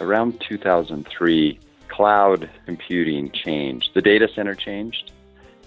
around 2003, cloud computing changed. The data center changed,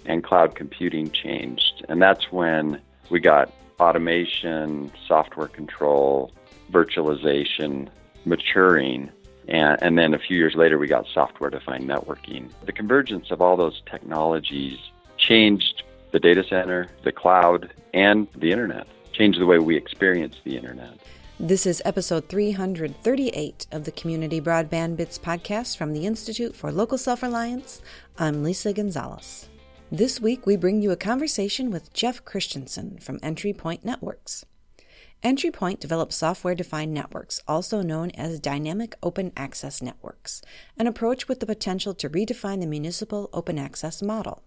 and cloud computing changed. And that's when we got automation, software control, virtualization maturing. And, and then a few years later, we got software defined networking. The convergence of all those technologies changed the data center, the cloud, and the internet, changed the way we experience the internet. This is episode 338 of the Community Broadband Bits podcast from the Institute for Local Self Reliance. I'm Lisa Gonzalez. This week, we bring you a conversation with Jeff Christensen from Entry Point Networks. Entry Point develops software defined networks, also known as dynamic open access networks, an approach with the potential to redefine the municipal open access model.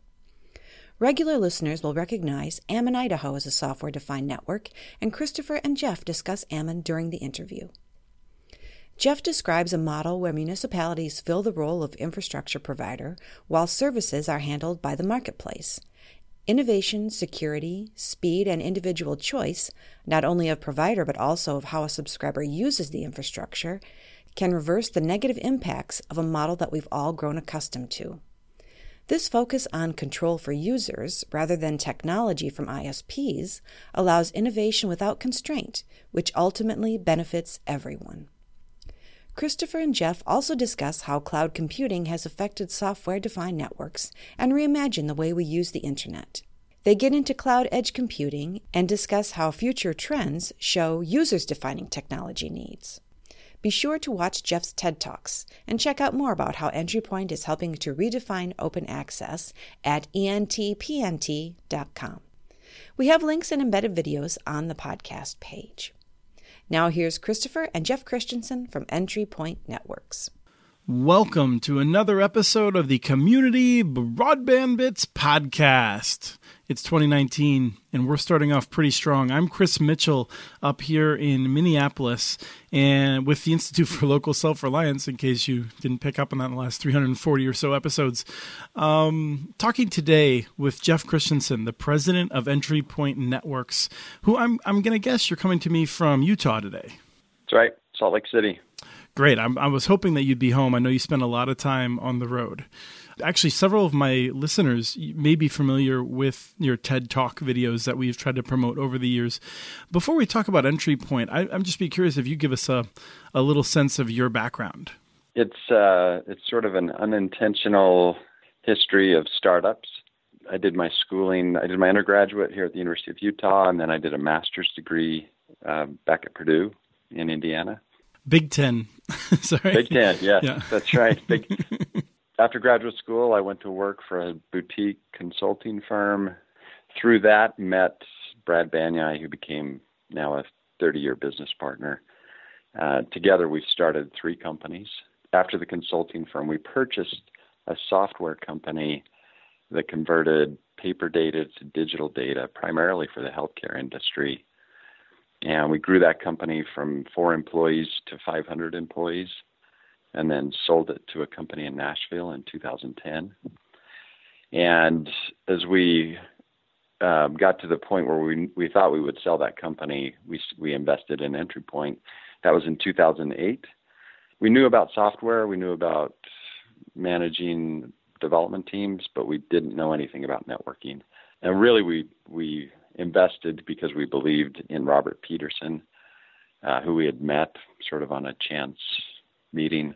Regular listeners will recognize Ammon Idaho as a software defined network, and Christopher and Jeff discuss Ammon during the interview. Jeff describes a model where municipalities fill the role of infrastructure provider while services are handled by the marketplace. Innovation, security, speed, and individual choice, not only of provider but also of how a subscriber uses the infrastructure, can reverse the negative impacts of a model that we've all grown accustomed to. This focus on control for users rather than technology from ISPs allows innovation without constraint, which ultimately benefits everyone. Christopher and Jeff also discuss how cloud computing has affected software defined networks and reimagine the way we use the Internet. They get into cloud edge computing and discuss how future trends show users defining technology needs. Be sure to watch Jeff's TED Talks and check out more about how EntryPoint is helping to redefine open access at entpnt.com. We have links and embedded videos on the podcast page. Now here's Christopher and Jeff Christensen from EntryPoint Networks. Welcome to another episode of the Community Broadband Bits podcast. It's 2019, and we're starting off pretty strong. I'm Chris Mitchell up here in Minneapolis, and with the Institute for Local Self Reliance, in case you didn't pick up on that in the last 340 or so episodes. Um, talking today with Jeff Christensen, the president of Entry Point Networks, who I'm, I'm going to guess you're coming to me from Utah today. That's right, Salt Lake City. Great. I'm, I was hoping that you'd be home. I know you spend a lot of time on the road actually several of my listeners may be familiar with your TED Talk videos that we've tried to promote over the years. Before we talk about entry point, I, am just be curious if you give us a, a little sense of your background. It's uh, it's sort of an unintentional history of startups. I did my schooling. I did my undergraduate here at the University of Utah, and then I did a master's degree uh, back at Purdue in Indiana. Big Ten. Sorry. Big Ten, yes, yeah. that's right. Big after graduate school, I went to work for a boutique consulting firm. Through that, met Brad Banyai, who became now a 30 year business partner. Uh, together, we started three companies. After the consulting firm, we purchased a software company that converted paper data to digital data, primarily for the healthcare industry. And we grew that company from four employees to 500 employees and then sold it to a company in Nashville in 2010. And as we uh, got to the point where we we thought we would sell that company, we we invested in Entry Point. That was in 2008. We knew about software, we knew about managing development teams, but we didn't know anything about networking. And really, we we invested because we believed in Robert Peterson, uh, who we had met sort of on a chance meeting.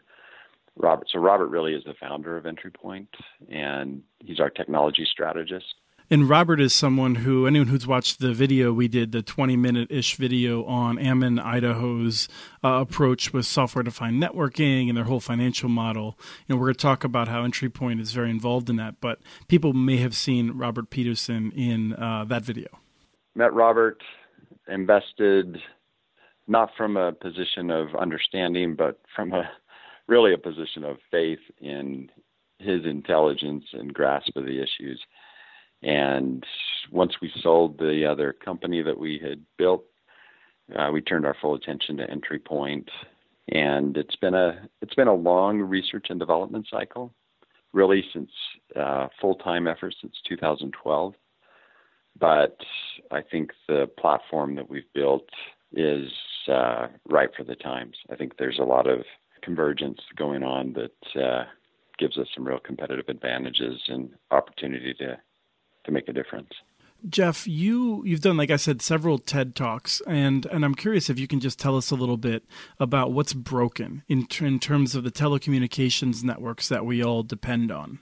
Robert, so Robert really is the founder of Entry Point, and he's our technology strategist. And Robert is someone who anyone who's watched the video we did, the 20 minute ish video on Ammon, Idaho's uh, approach with software defined networking and their whole financial model. You know, we're going to talk about how Entry Point is very involved in that, but people may have seen Robert Peterson in uh, that video. Met Robert, invested not from a position of understanding, but from a really a position of faith in his intelligence and grasp of the issues. And once we sold the other company that we had built, uh, we turned our full attention to Entry point. And it's been a it's been a long research and development cycle, really since uh, full time effort since 2012. But I think the platform that we've built is uh, right for the times. I think there's a lot of convergence going on that uh, gives us some real competitive advantages and opportunity to to make a difference. Jeff, you you've done like I said several TED talks, and and I'm curious if you can just tell us a little bit about what's broken in in terms of the telecommunications networks that we all depend on.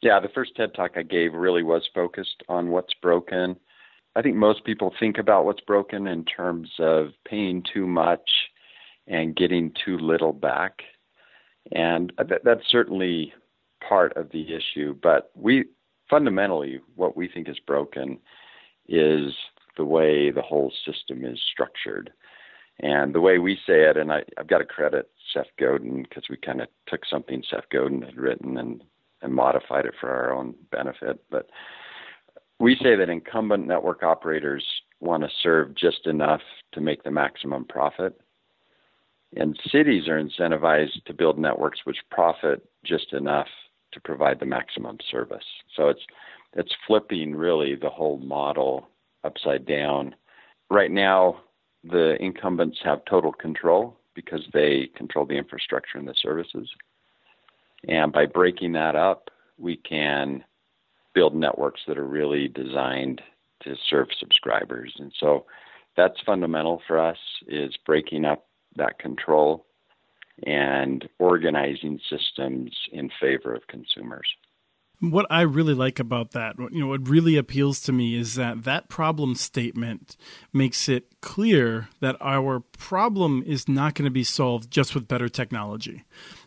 Yeah, the first TED talk I gave really was focused on what's broken. I think most people think about what's broken in terms of paying too much and getting too little back, and that's certainly part of the issue. But we fundamentally, what we think is broken is the way the whole system is structured. And the way we say it, and I, have got to credit Seth Godin because we kind of took something Seth Godin had written and, and modified it for our own benefit. But we say that incumbent network operators want to serve just enough to make the maximum profit. And cities are incentivized to build networks which profit just enough to provide the maximum service. So it's it's flipping really the whole model upside down. Right now, the incumbents have total control because they control the infrastructure and the services. And by breaking that up, we can build networks that are really designed to serve subscribers. And so that's fundamental for us is breaking up that control and organizing systems in favor of consumers. What I really like about that, you know, what really appeals to me is that that problem statement makes it clear that our problem is not going to be solved just with better technology.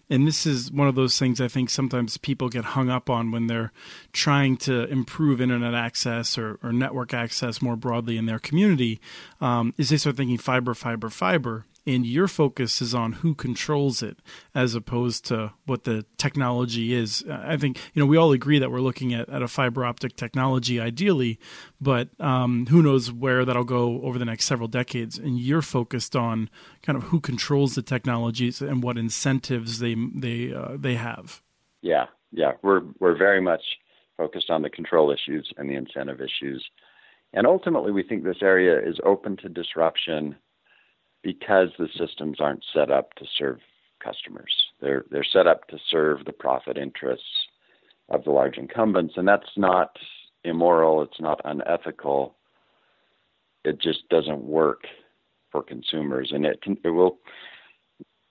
And this is one of those things I think sometimes people get hung up on when they're trying to improve internet access or, or network access more broadly in their community. Um, is they start thinking fiber, fiber, fiber and your focus is on who controls it as opposed to what the technology is. I think you know we all agree that we're looking at, at a fiber optic technology ideally, but um, who knows where that'll go over the next several decades. And you're focused on kind of who controls the technologies and what incentives they they uh, they have. Yeah, yeah, we're we're very much focused on the control issues and the incentive issues. And ultimately, we think this area is open to disruption because the systems aren't set up to serve customers. They're they're set up to serve the profit interests of the large incumbents, and that's not immoral. It's not unethical. It just doesn't work for consumers, and it can, it will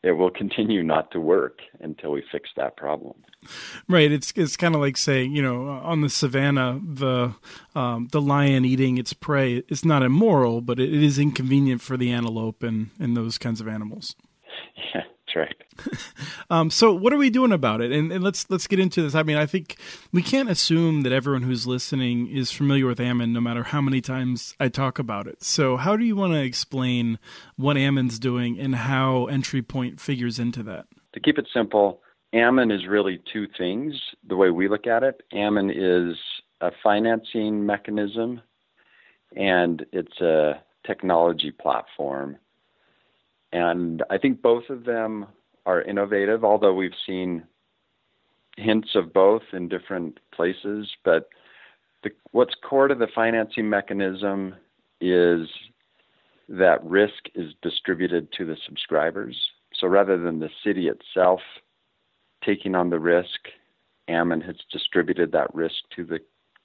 it will continue not to work until we fix that problem. Right. It's it's kind of like saying, you know, on the savannah, the um, the lion eating its prey is not immoral, but it is inconvenient for the antelope and and those kinds of animals. Yeah, right. um, so what are we doing about it? And, and, let's let's get into this. I mean, I think we can't assume that everyone who's listening is familiar with Ammon, no matter how many times I talk about it. So how do you want to explain what Ammon's doing and how entry point figures into that? To keep it simple, Ammon is really two things. The way we look at it, Ammon is a financing mechanism, and it's a technology platform and I think both of them are innovative, although we've seen hints of both in different places. But the, what's core to the financing mechanism is that risk is distributed to the subscribers. So rather than the city itself taking on the risk, Ammon has distributed that risk to the,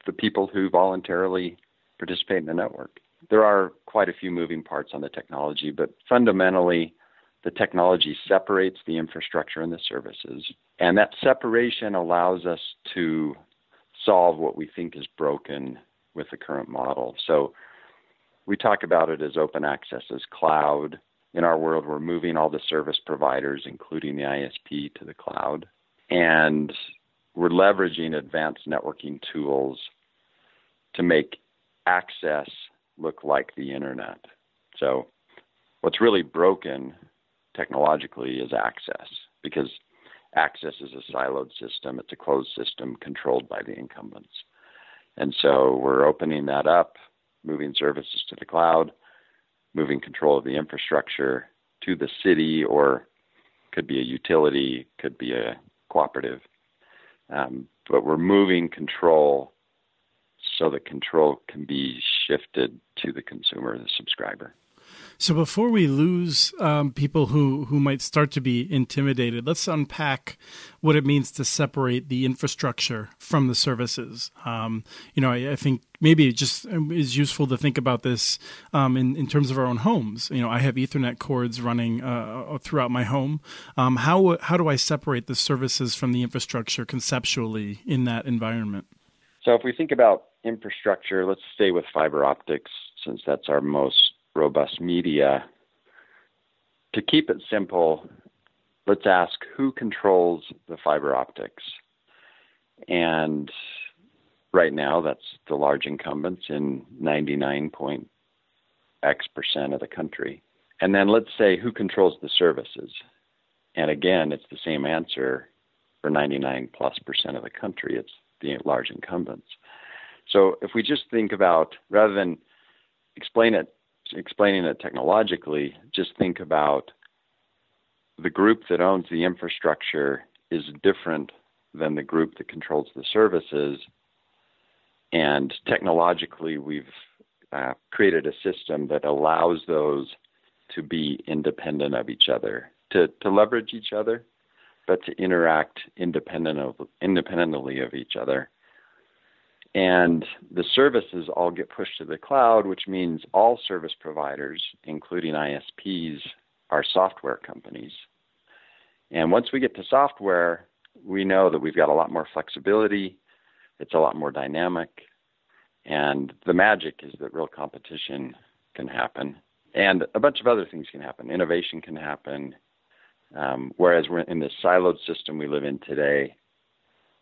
the people who voluntarily participate in the network there are quite a few moving parts on the technology, but fundamentally, the technology separates the infrastructure and the services. And that separation allows us to solve what we think is broken with the current model. So we talk about it as open access as cloud. In our world, we're moving all the service providers, including the ISP, to the cloud. And we're leveraging advanced networking tools to make access look like the internet. So, what's really broken technologically is access because access is a siloed system, it's a closed system controlled by the incumbents. And so, we're opening that up, moving services to the cloud, moving control of the infrastructure to the city or could be a utility, could be a cooperative. Um, but we're moving control so the control can be shifted to the consumer, the subscriber. So before we lose um, people who, who might start to be intimidated, let's unpack what it means to separate the infrastructure from the services. Um, you know, I, I, think maybe it just is useful to think about this um, in, in terms of our own homes. You know, I have Ethernet cords running uh, throughout my home. Um, how how do I separate the services from the infrastructure conceptually in that environment? So if we think about infrastructure, let's stay with fiber optics since that's our most robust media. To keep it simple, let's ask who controls the fiber optics? And right now, that's the large incumbents in 99. X percent of the country. And then let's say who controls the services? And again, it's the same answer for 99 plus percent of the country. It's the large incumbents. So if we just think about rather than explain it explaining it technologically, just think about the group that owns the infrastructure is different than the group that controls the services. And technologically, we've uh, created a system that allows those to be independent of each other, to, to leverage each other, but to interact independent of, independently of each other. And the services all get pushed to the cloud, which means all service providers, including ISPs, are software companies. And once we get to software, we know that we've got a lot more flexibility, it's a lot more dynamic, and the magic is that real competition can happen. And a bunch of other things can happen. Innovation can happen. Um, whereas we're in this siloed system we live in today,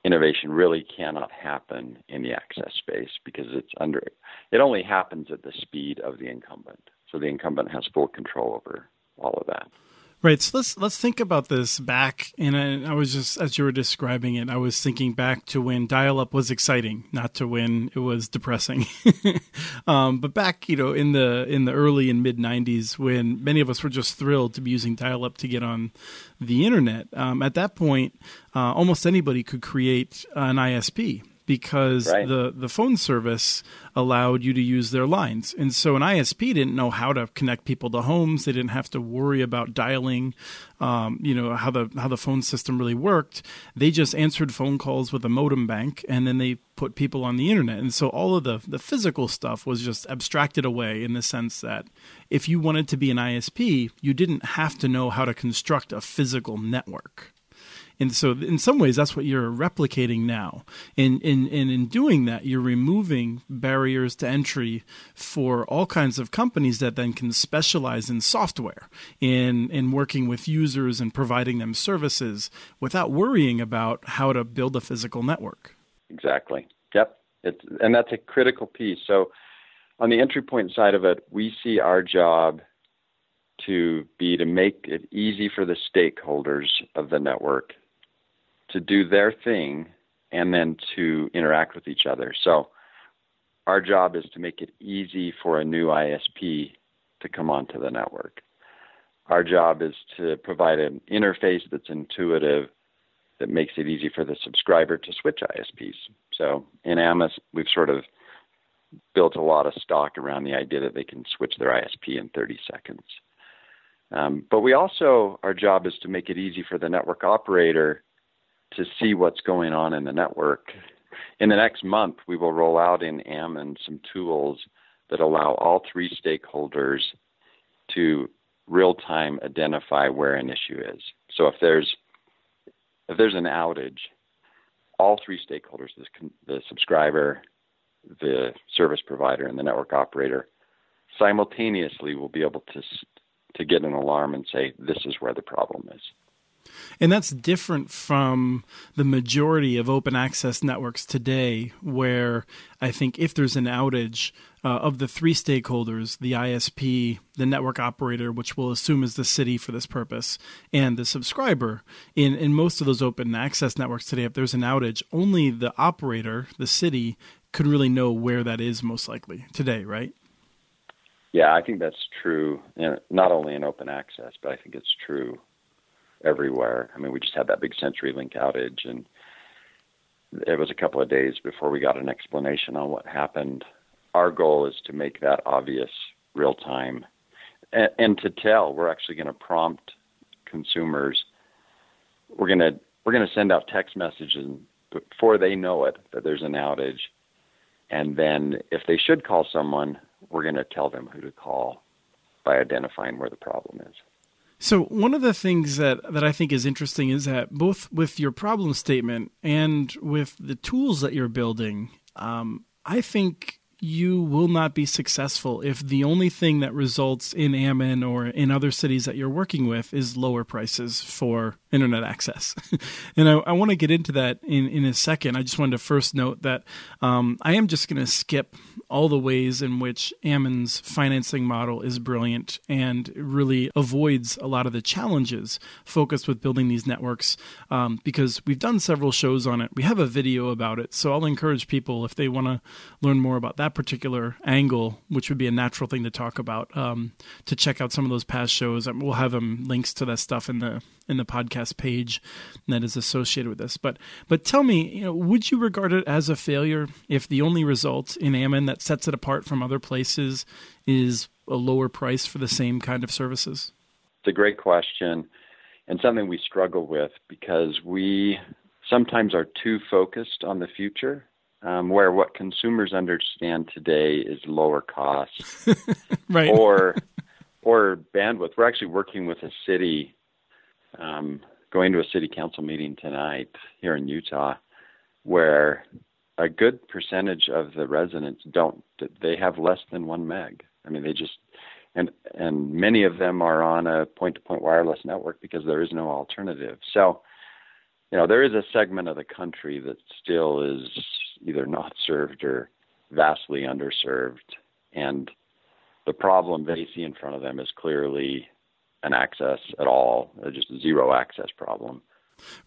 innovation really cannot happen in the access space because it's under it only happens at the speed of the incumbent. So the incumbent has full control over all of that. Right. So let's let's think about this back. And I, I, was just as you were describing it, I was thinking back to when dial-up was exciting, not to when it was depressing. um, but back, you know, in the in the early and mid '90s, when many of us were just thrilled to be using dial-up to get on the internet. Um, at that point, uh, almost anybody could create an ISP because right. the the phone service allowed you to use their lines. And so an ISP didn't know how to connect people to homes. They didn't have to worry about dialing, um, you know, how the how the phone system really worked. They just answered phone calls with a modem bank, and then they put people on the internet. And so all of the the physical stuff was just abstracted away in the sense that if you wanted to be an ISP, you didn't have to know how to construct a physical network. And so, in some ways, that's what you're replicating now. And, and, and in doing that, you're removing barriers to entry for all kinds of companies that then can specialize in software, in, in working with users and providing them services without worrying about how to build a physical network. Exactly. Yep. It's, and that's a critical piece. So, on the entry point side of it, we see our job to be to make it easy for the stakeholders of the network to do their thing and then to interact with each other. So our job is to make it easy for a new ISP to come onto the network. Our job is to provide an interface that's intuitive that makes it easy for the subscriber to switch ISPs. So in Ammon, we've sort of built a lot of stock around the idea that they can switch their ISP in 30 seconds. Um, but we also, our job is to make it easy for the network operator to see what's going on in the network. In the next month, we will roll out in Ammon some tools that allow all three stakeholders to real time identify where an issue is. So if there's if there's an outage, all three stakeholders, the, the subscriber, the service provider, and the network operator, simultaneously will be able to to get an alarm and say this is where the problem is. And that's different from the majority of open access networks today, where I think if there's an outage uh, of the three stakeholders the ISP, the network operator, which we'll assume is the city for this purpose, and the subscriber in, in most of those open access networks today, if there's an outage, only the operator, the city, could really know where that is most likely today, right? Yeah, I think that's true. not only in open access, but I think it's true everywhere. I mean, we just had that big CenturyLink outage, and it was a couple of days before we got an explanation on what happened. Our goal is to make that obvious real time. and, and to tell, we're actually going to prompt consumers. We're going to we're going to send out text messages before they know it that there's an outage, and then if they should call someone, we're going to tell them who to call by identifying where the problem is. So one of the things that, that I think is interesting is that both with your problem statement and with the tools that you're building, um, I think you will not be successful if the only thing that results in Ammon or in other cities that you're working with is lower prices for internet access. and I, I want to get into that in, in a second. I just wanted to first note that um, I am just going to skip all the ways in which Ammon's financing model is brilliant and really avoids a lot of the challenges focused with building these networks um, because we've done several shows on it. We have a video about it. So I'll encourage people if they want to learn more about that particular angle, which would be a natural thing to talk about, um, to check out some of those past shows. We'll have them links to that stuff in the in the podcast page that is associated with this. But but tell me, you know, would you regard it as a failure if the only result in Ammon that sets it apart from other places is a lower price for the same kind of services? It's a great question and something we struggle with because we sometimes are too focused on the future um, where what consumers understand today is lower costs right. or or bandwidth. We're actually working with a city um, going to a city council meeting tonight here in Utah, where a good percentage of the residents don't. They have less than one meg. I mean, they just and and many of them are on a point-to-point wireless network because there is no alternative. So, you know, there is a segment of the country that still is either not served or vastly underserved, and the problem they see in front of them is clearly an access at all, uh, just a zero access problem.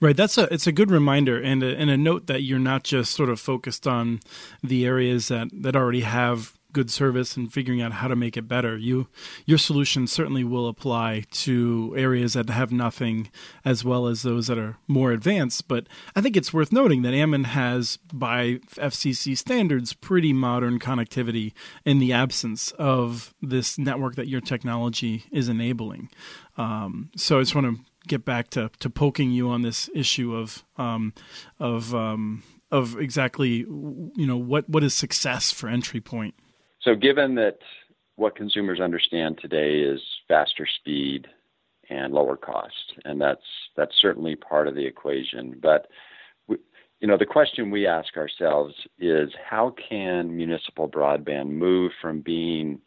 Right. That's a it's a good reminder and a, and a note that you're not just sort of focused on the areas that that already have good service and figuring out how to make it better. You your solution certainly will apply to areas that have nothing as well as those that are more advanced, but I think it's worth noting that Ammon has by FCC standards pretty modern connectivity in the absence of this network that your technology is enabling. Um, so I just want to get back to, to poking you on this issue of um, of um, of exactly you know what what is success for entry point. So, given that what consumers understand today is faster speed and lower cost, and that's that's certainly part of the equation. But we, you know, the question we ask ourselves is how can municipal broadband move from being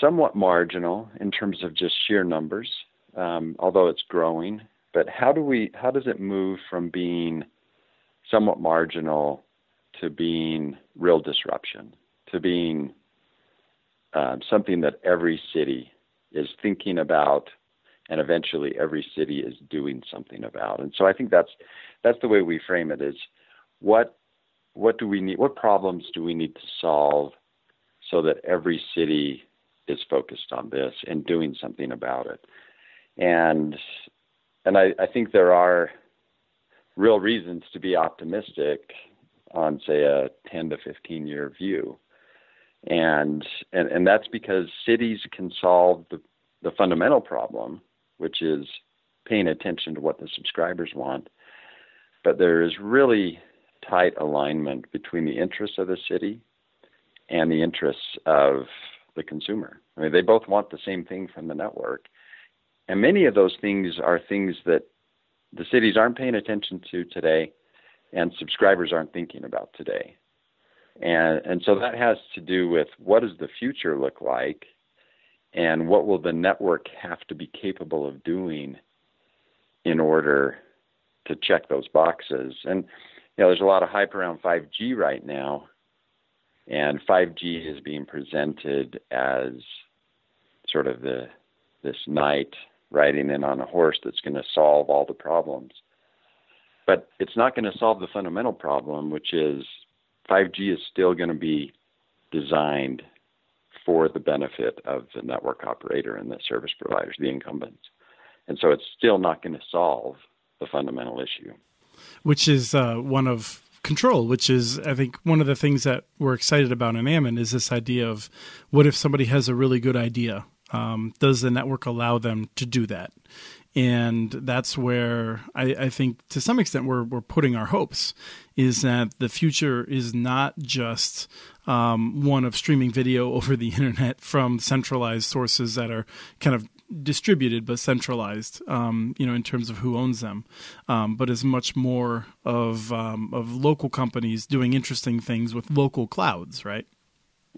somewhat marginal in terms of just sheer numbers, um, although it's growing. But how do we? How does it move from being somewhat marginal to being real disruption, to being uh, something that every city is thinking about, and eventually every city is doing something about. And so I think that's that's the way we frame it: is what what do we need? What problems do we need to solve so that every city is focused on this and doing something about it? And and I, I think there are real reasons to be optimistic on say a 10 to 15 year view. And and and that's because cities can solve the the fundamental problem which is paying attention to what the subscribers want. But there is really tight alignment between the interests of the city and the interests of the consumer. I mean they both want the same thing from the network. And many of those things are things that the cities aren't paying attention to today and subscribers aren't thinking about today. And and so that has to do with what does the future look like and what will the network have to be capable of doing in order to check those boxes. And you know, there's a lot of hype around 5G right now, and 5G is being presented as sort of the this knight riding in on a horse that's going to solve all the problems. But it's not going to solve the fundamental problem, which is 5G is still going to be designed for the benefit of the network operator and the service providers, the incumbents. And so it's still not going to solve the fundamental issue. Which is uh, one of control, which is, I think, one of the things that we're excited about in Ammon is this idea of what if somebody has a really good idea? Um, does the network allow them to do that? And that's where I, I think, to some extent, we're we're putting our hopes. Is that the future is not just um, one of streaming video over the internet from centralized sources that are kind of distributed but centralized, um, you know, in terms of who owns them, um, but is much more of um, of local companies doing interesting things with local clouds, right?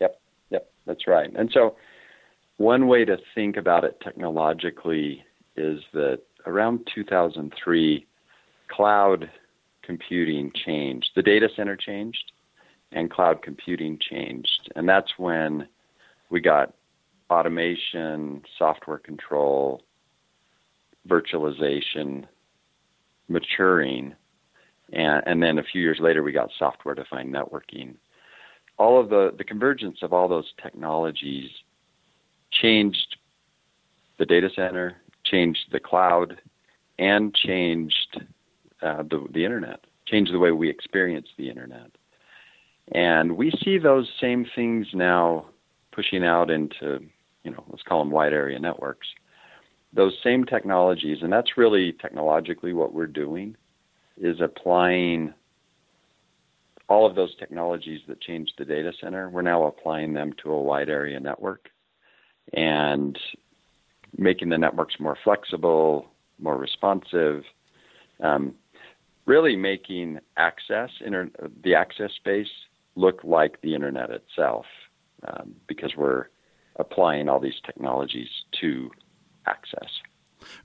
Yep, yep, that's right. And so, one way to think about it technologically is that around 2003, cloud computing changed. The data center changed, and cloud computing changed, and that's when we got automation, software control, virtualization maturing. And, and then a few years later, we got software defined networking. All of the, the convergence of all those technologies changed the data center, changed the cloud, and changed uh, the, the internet, changed the way we experience the internet. And we see those same things now pushing out into you know, let's call them wide area networks. Those same technologies, and that's really technologically what we're doing, is applying all of those technologies that changed the data center. We're now applying them to a wide area network and making the networks more flexible, more responsive, um, really making access, inter- the access space, look like the internet itself, um, because we're applying all these technologies to access.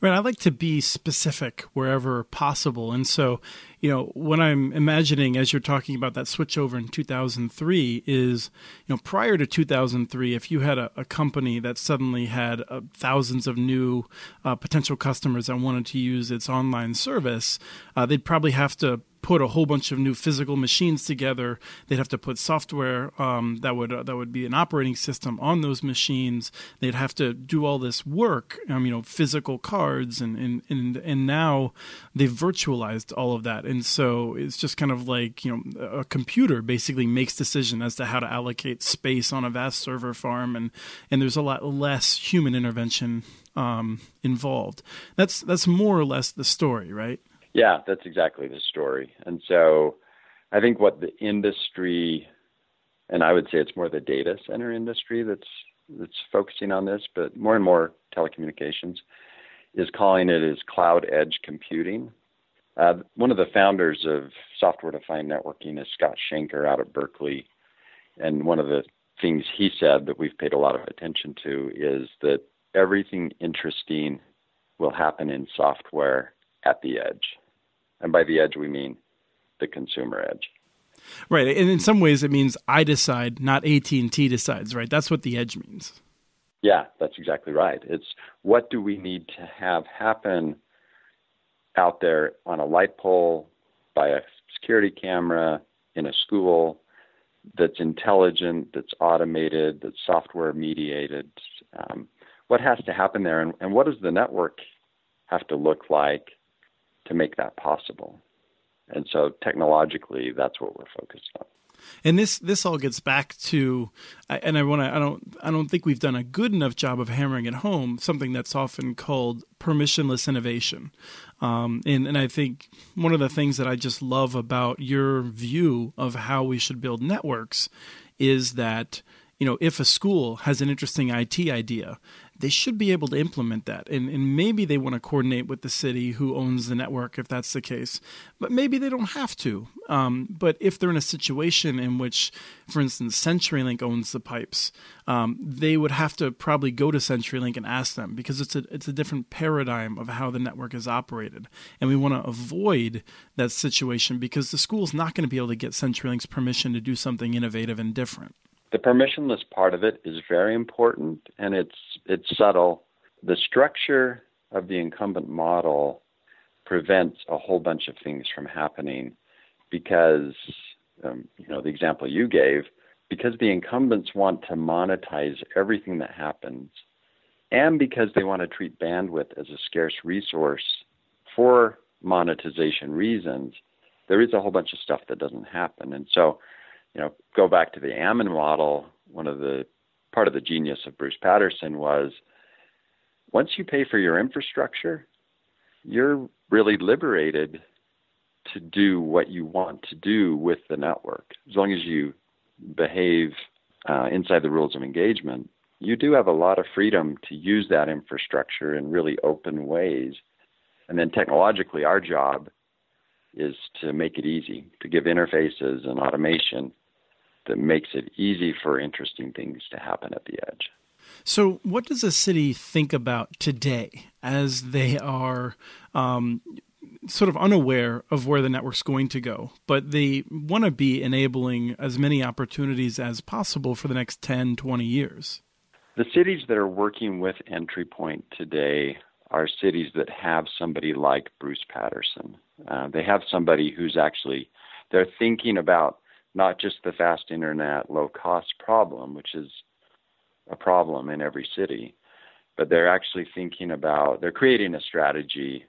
Right. I like to be specific wherever possible. And so, you know, what I'm imagining as you're talking about that switch over in 2003 is, you know, prior to 2003, if you had a, a company that suddenly had uh, thousands of new uh, potential customers that wanted to use its online service, uh, they'd probably have to put a whole bunch of new physical machines together. They'd have to put software um, that would uh, that would be an operating system on those machines. They'd have to do all this work, um, you know, physical cards, and and and and now they've virtualized all of that, and so it's just kind of like you know a computer basically makes decision as to how to allocate space on a vast server farm, and and there's a lot less human intervention um, involved. That's that's more or less the story, right? Yeah, that's exactly the story. And so I think what the industry and I would say it's more the data center industry that's that's focusing on this, but more and more telecommunications is calling it is cloud edge computing. Uh, one of the founders of software defined networking is Scott Shenker out of Berkeley, and one of the things he said that we've paid a lot of attention to is that everything interesting will happen in software at the edge. And by the edge, we mean the consumer edge. Right, and in some ways, it means I decide, not AT and T decides. Right, that's what the edge means. Yeah, that's exactly right. It's what do we need to have happen out there on a light pole, by a security camera, in a school, that's intelligent, that's automated, that's software mediated. Um, what has to happen there, and, and what does the network have to look like to make that possible. And so technologically, that's what we're focused on. And this this all gets back to, and I want to I don't I don't think we've done a good enough job of hammering it home something that's often called permissionless innovation. Um, and and I think one of the things that I just love about your view of how we should build networks is that you know if a school has an interesting IT idea they should be able to implement that. And, and maybe they want to coordinate with the city who owns the network if that's the case. But maybe they don't have to. Um, but if they're in a situation in which, for instance, CenturyLink owns the pipes, um, they would have to probably go to CenturyLink and ask them because it's a, it's a different paradigm of how the network is operated. And we want to avoid that situation because the school's not going to be able to get CenturyLink's permission to do something innovative and different the permissionless part of it is very important and it's it's subtle. The structure of the incumbent model prevents a whole bunch of things from happening because um, you know the example you gave because the incumbents want to monetize everything that happens and because they want to treat bandwidth as a scarce resource for monetization reasons there is a whole bunch of stuff that doesn't happen. And so, you know, go back to the Ammon model. One of the part of the genius of Bruce Patterson was once you pay for your infrastructure, you're really liberated to do what you want to do with the network. As long as you behave uh, inside the rules of engagement, you do have a lot of freedom to use that infrastructure in really open ways. And then technologically, our job is to make it easy, to give interfaces and automation that makes it easy for interesting things to happen at the edge. So, what does a city think about today as they are um, sort of unaware of where the network's going to go, but they want to be enabling as many opportunities as possible for the next 10, 20 years? The cities that are working with Entry Point today are cities that have somebody like Bruce Patterson. Uh, they have somebody who's actually they're thinking about not just the fast internet, low cost problem, which is a problem in every city, but they're actually thinking about they're creating a strategy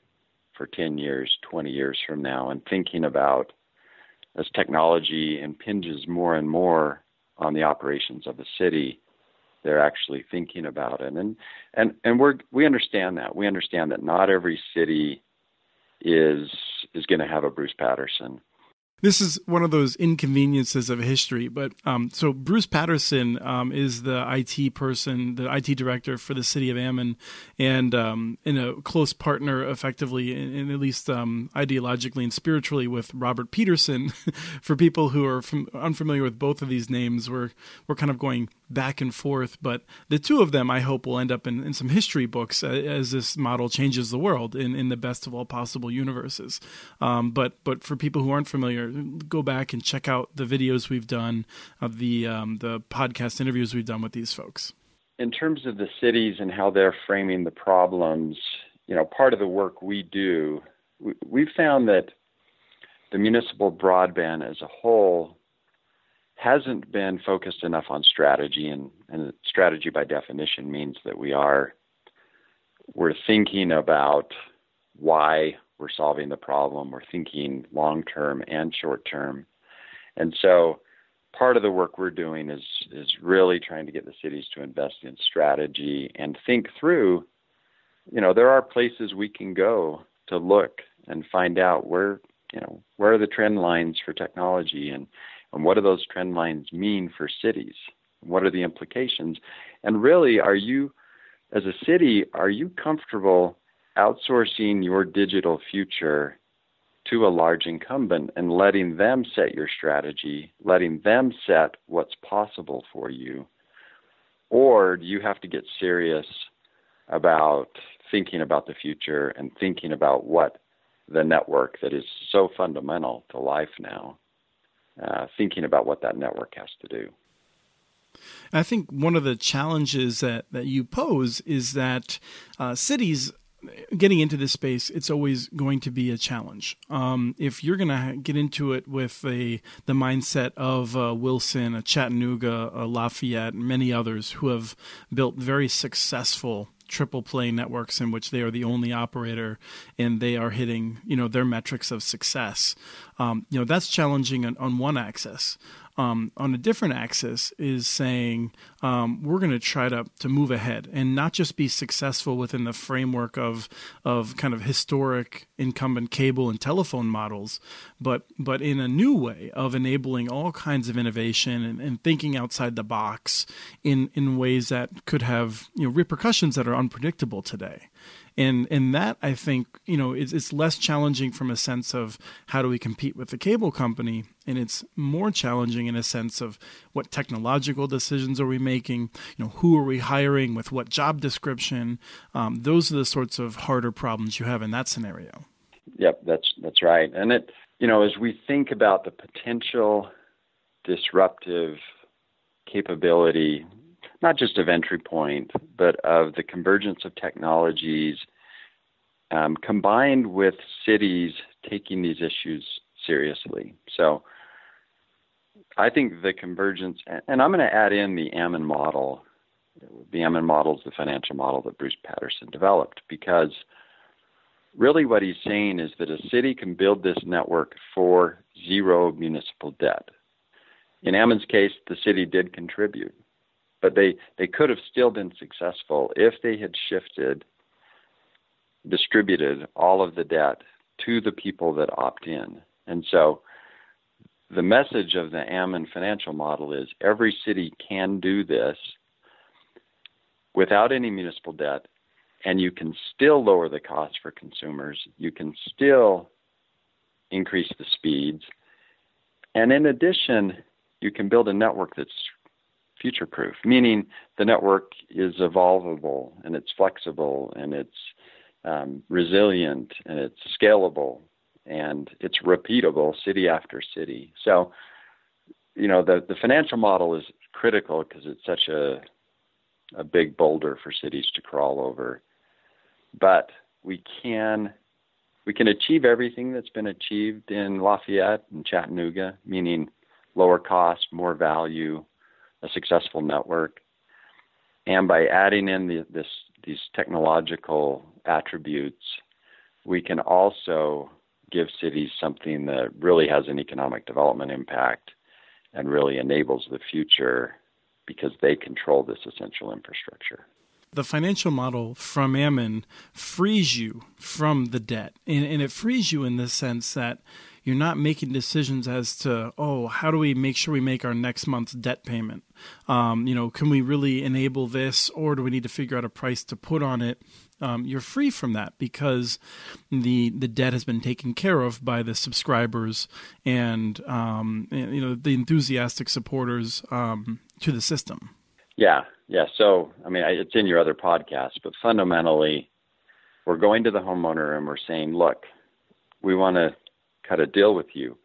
for 10 years, 20 years from now, and thinking about as technology impinges more and more on the operations of the city they're actually thinking about it. And and and we're we understand that. We understand that not every city is is going to have a Bruce Patterson this is one of those inconveniences of history. But um, so Bruce Patterson um, is the IT person, the IT director for the city of Ammon, and um, in a close partner, effectively, and at least um, ideologically and spiritually, with Robert Peterson. for people who are from, unfamiliar with both of these names, we're we're kind of going back and forth. But the two of them, I hope, will end up in, in some history books uh, as this model changes the world in, in the best of all possible universes. Um, but but for people who aren't familiar, go back and check out the videos we've done of the um, the podcast interviews we've done with these folks. In terms of the cities and how they're framing the problems, you know, part of the work we do, we, we've found that the municipal broadband as a whole hasn't been focused enough on strategy and, and strategy by definition means that we are we're thinking about why we're solving the problem. We're thinking long term and short term and so part of the work we're doing is is really trying to get the cities to invest in strategy and think through you know there are places we can go to look and find out where you know where are the trend lines for technology and and what do those trend lines mean for cities? What are the implications? And really, are you, as a city, are you comfortable outsourcing your digital future to a large incumbent and letting them set your strategy, letting them set what's possible for you? Or do you have to get serious about thinking about the future and thinking about what the network that is so fundamental to life now uh, thinking about what that network has to do. I think one of the challenges that, that you pose is that uh, cities getting into this space, it's always going to be a challenge. Um, if you're going to get into it with a the mindset of uh, Wilson, a Chattanooga, a Lafayette, and many others who have built very successful triple play networks in which they are the only operator and they are hitting you know their metrics of success. Um, you know that's challenging on, on one axis um, on a different axis is saying um, we're going to try to to move ahead and not just be successful within the framework of of kind of historic incumbent cable and telephone models, but but in a new way of enabling all kinds of innovation and, and thinking outside the box in in ways that could have you know repercussions that are unpredictable today and and that I think you know it's, it's less challenging from a sense of how do we compete with the cable company, and it's more challenging in a sense of what technological decisions are we making, you know, who are we hiring with what job description. Um, those are the sorts of harder problems you have in that scenario. Yep, that's that's right, and it you know as we think about the potential disruptive capability not just of entry point, but of the convergence of technologies um, combined with cities taking these issues seriously. So I think the convergence, and I'm going to add in the Ammon model. The Ammon model is the financial model that Bruce Patterson developed because really what he's saying is that a city can build this network for zero municipal debt. In Ammon's case, the city did contribute, but they, they could have still been successful if they had shifted, distributed all of the debt to the people that opt in. And so the message of the Ammon financial model is every city can do this without any municipal debt, and you can still lower the cost for consumers. You can still increase the speeds. And in addition, you can build a network that's future proof, meaning the network is evolvable and it's flexible and it's um, resilient and it's scalable and it's repeatable city after city. So, you know, the, the financial model is critical because it's such a a big boulder for cities to crawl over. But we can we can achieve everything that's been achieved in Lafayette and Chattanooga, meaning lower cost, more value, a successful network. And by adding in the, this, these technological attributes, we can also give cities something that really has an economic development impact and really enables the future because they control this essential infrastructure. The financial model from Ammon frees you from the debt, and, and it frees you in the sense that you're not making decisions as to oh how do we make sure we make our next month's debt payment um, you know can we really enable this or do we need to figure out a price to put on it um, you're free from that because the the debt has been taken care of by the subscribers and, um, and you know the enthusiastic supporters um, to the system. Yeah, yeah. So I mean, it's in your other podcast, but fundamentally, we're going to the homeowner and we're saying, look, we want to cut a deal with you.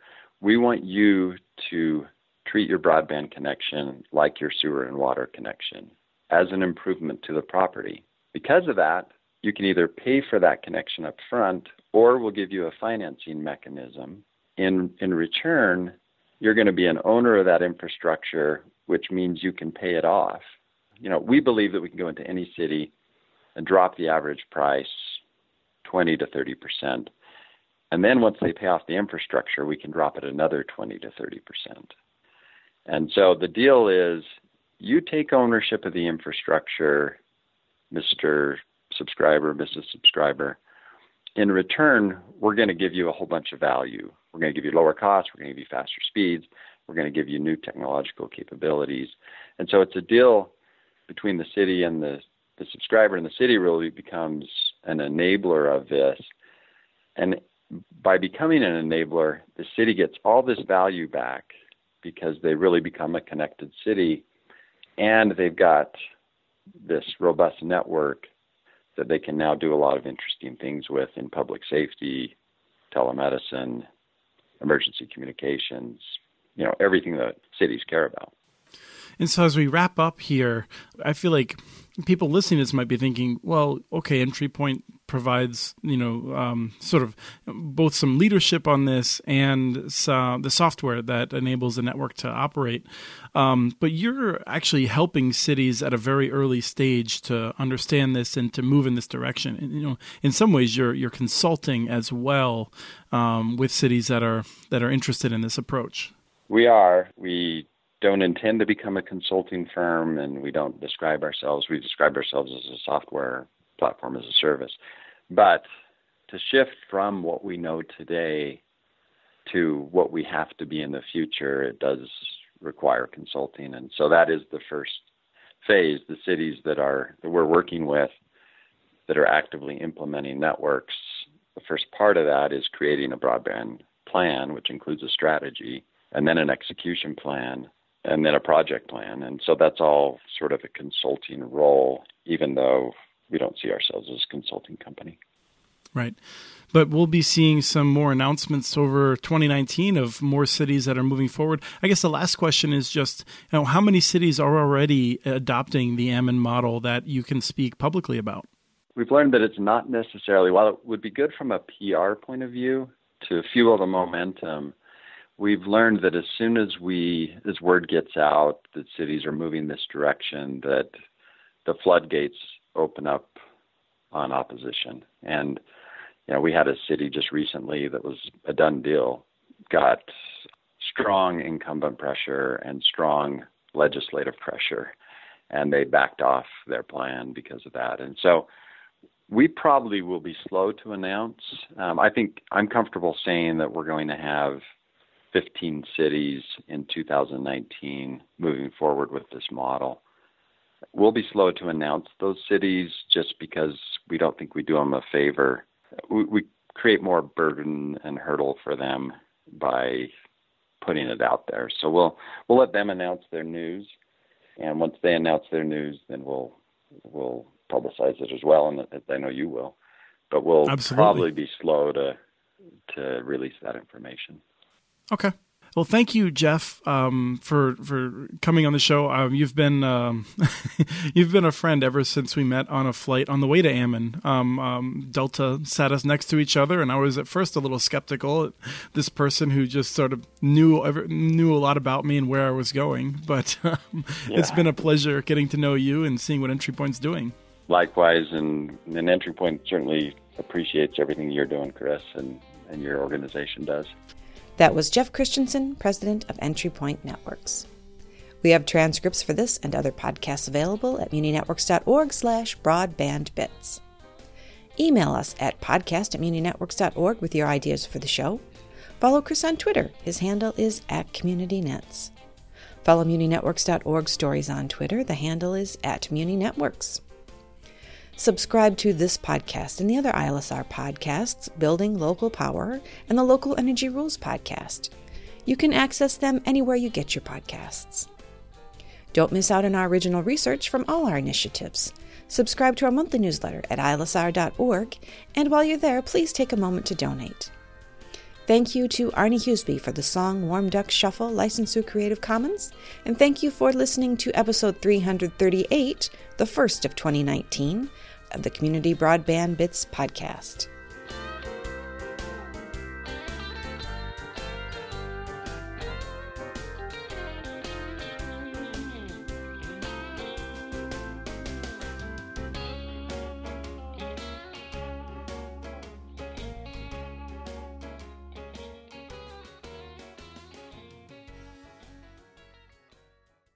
We want you to treat your broadband connection like your sewer and water connection as an improvement to the property. Because of that, you can either pay for that connection up front or we'll give you a financing mechanism. In, in return, you're going to be an owner of that infrastructure, which means you can pay it off. You know, we believe that we can go into any city and drop the average price 20 to 30 percent. And then once they pay off the infrastructure, we can drop it another 20 to 30 percent. And so the deal is you take ownership of the infrastructure, Mr subscriber, Mrs. subscriber. In return, we're going to give you a whole bunch of value. We're going to give you lower costs. We're going to give you faster speeds. We're going to give you new technological capabilities. And so it's a deal between the city and the, the subscriber, and the city really becomes an enabler of this. And by becoming an enabler, the city gets all this value back because they really become a connected city and they've got this robust network that they can now do a lot of interesting things with in public safety, telemedicine, emergency communications, you know, everything that cities care about. And so as we wrap up here, I feel like people listening to this might be thinking, well, okay, Entry Point provides, you know, um, sort of both some leadership on this and the software that enables the network to operate. Um, but you're actually helping cities at a very early stage to understand this and to move in this direction. And, you know, in some ways, you're you're consulting as well um, with cities that are that are interested in this approach. We are. We don't intend to become a consulting firm and we don't describe ourselves. We describe ourselves as a software platform as a service. But to shift from what we know today to what we have to be in the future it does require consulting. And so that is the first phase the cities that are that we're working with that are actively implementing networks. The first part of that is creating a broadband plan which includes a strategy and then an execution plan and then a project plan. And so that's all sort of a consulting role, even though we don't see ourselves as a consulting company. Right. But we'll be seeing some more announcements over 2019 of more cities that are moving forward. I guess the last question is just, you know, how many cities are already adopting the Ammon model that you can speak publicly about? We've learned that it's not necessarily, while it would be good from a PR point of view to fuel the momentum, we've learned that as soon as we as word gets out that cities are moving this direction that the floodgates open up on opposition and you know, we had a city just recently that was a done deal, got strong incumbent pressure and strong legislative pressure, and they backed off their plan because of that. And so we probably will be slow to announce. Um, I think I'm comfortable saying that we're going to have 15 cities in 2019 moving forward with this model. We'll be slow to announce those cities just because we don't think we do them a favor. We, we create more burden and hurdle for them by putting it out there. So we'll we'll let them announce their news, and once they announce their news, then we'll we'll publicize it as well, and I know you will. But we'll Absolutely. probably be slow to to release that information. Okay. Well, thank you, Jeff, um, for for coming on the show. Um, you've been um, you've been a friend ever since we met on a flight on the way to Ammon. Um, um, Delta sat us next to each other, and I was at first a little skeptical. This person who just sort of knew knew a lot about me and where I was going, but um, yeah. it's been a pleasure getting to know you and seeing what Entry Point's doing. Likewise, and, and Entry Point certainly appreciates everything you're doing, Chris, and, and your organization does. That was Jeff Christensen, president of Entry Point Networks. We have transcripts for this and other podcasts available at muninetworks.org slash broadbandbits. Email us at podcast at muninetworks.org with your ideas for the show. Follow Chris on Twitter. His handle is at CommunityNets. Follow muninetworks.org stories on Twitter. The handle is at muninetworks. Subscribe to this podcast and the other ILSR podcasts, Building Local Power and the Local Energy Rules podcast. You can access them anywhere you get your podcasts. Don't miss out on our original research from all our initiatives. Subscribe to our monthly newsletter at ilsr.org, and while you're there, please take a moment to donate. Thank you to Arnie Huseby for the song Warm Duck Shuffle, licensed through Creative Commons, and thank you for listening to episode 338, the first of 2019, of the Community Broadband Bits podcast.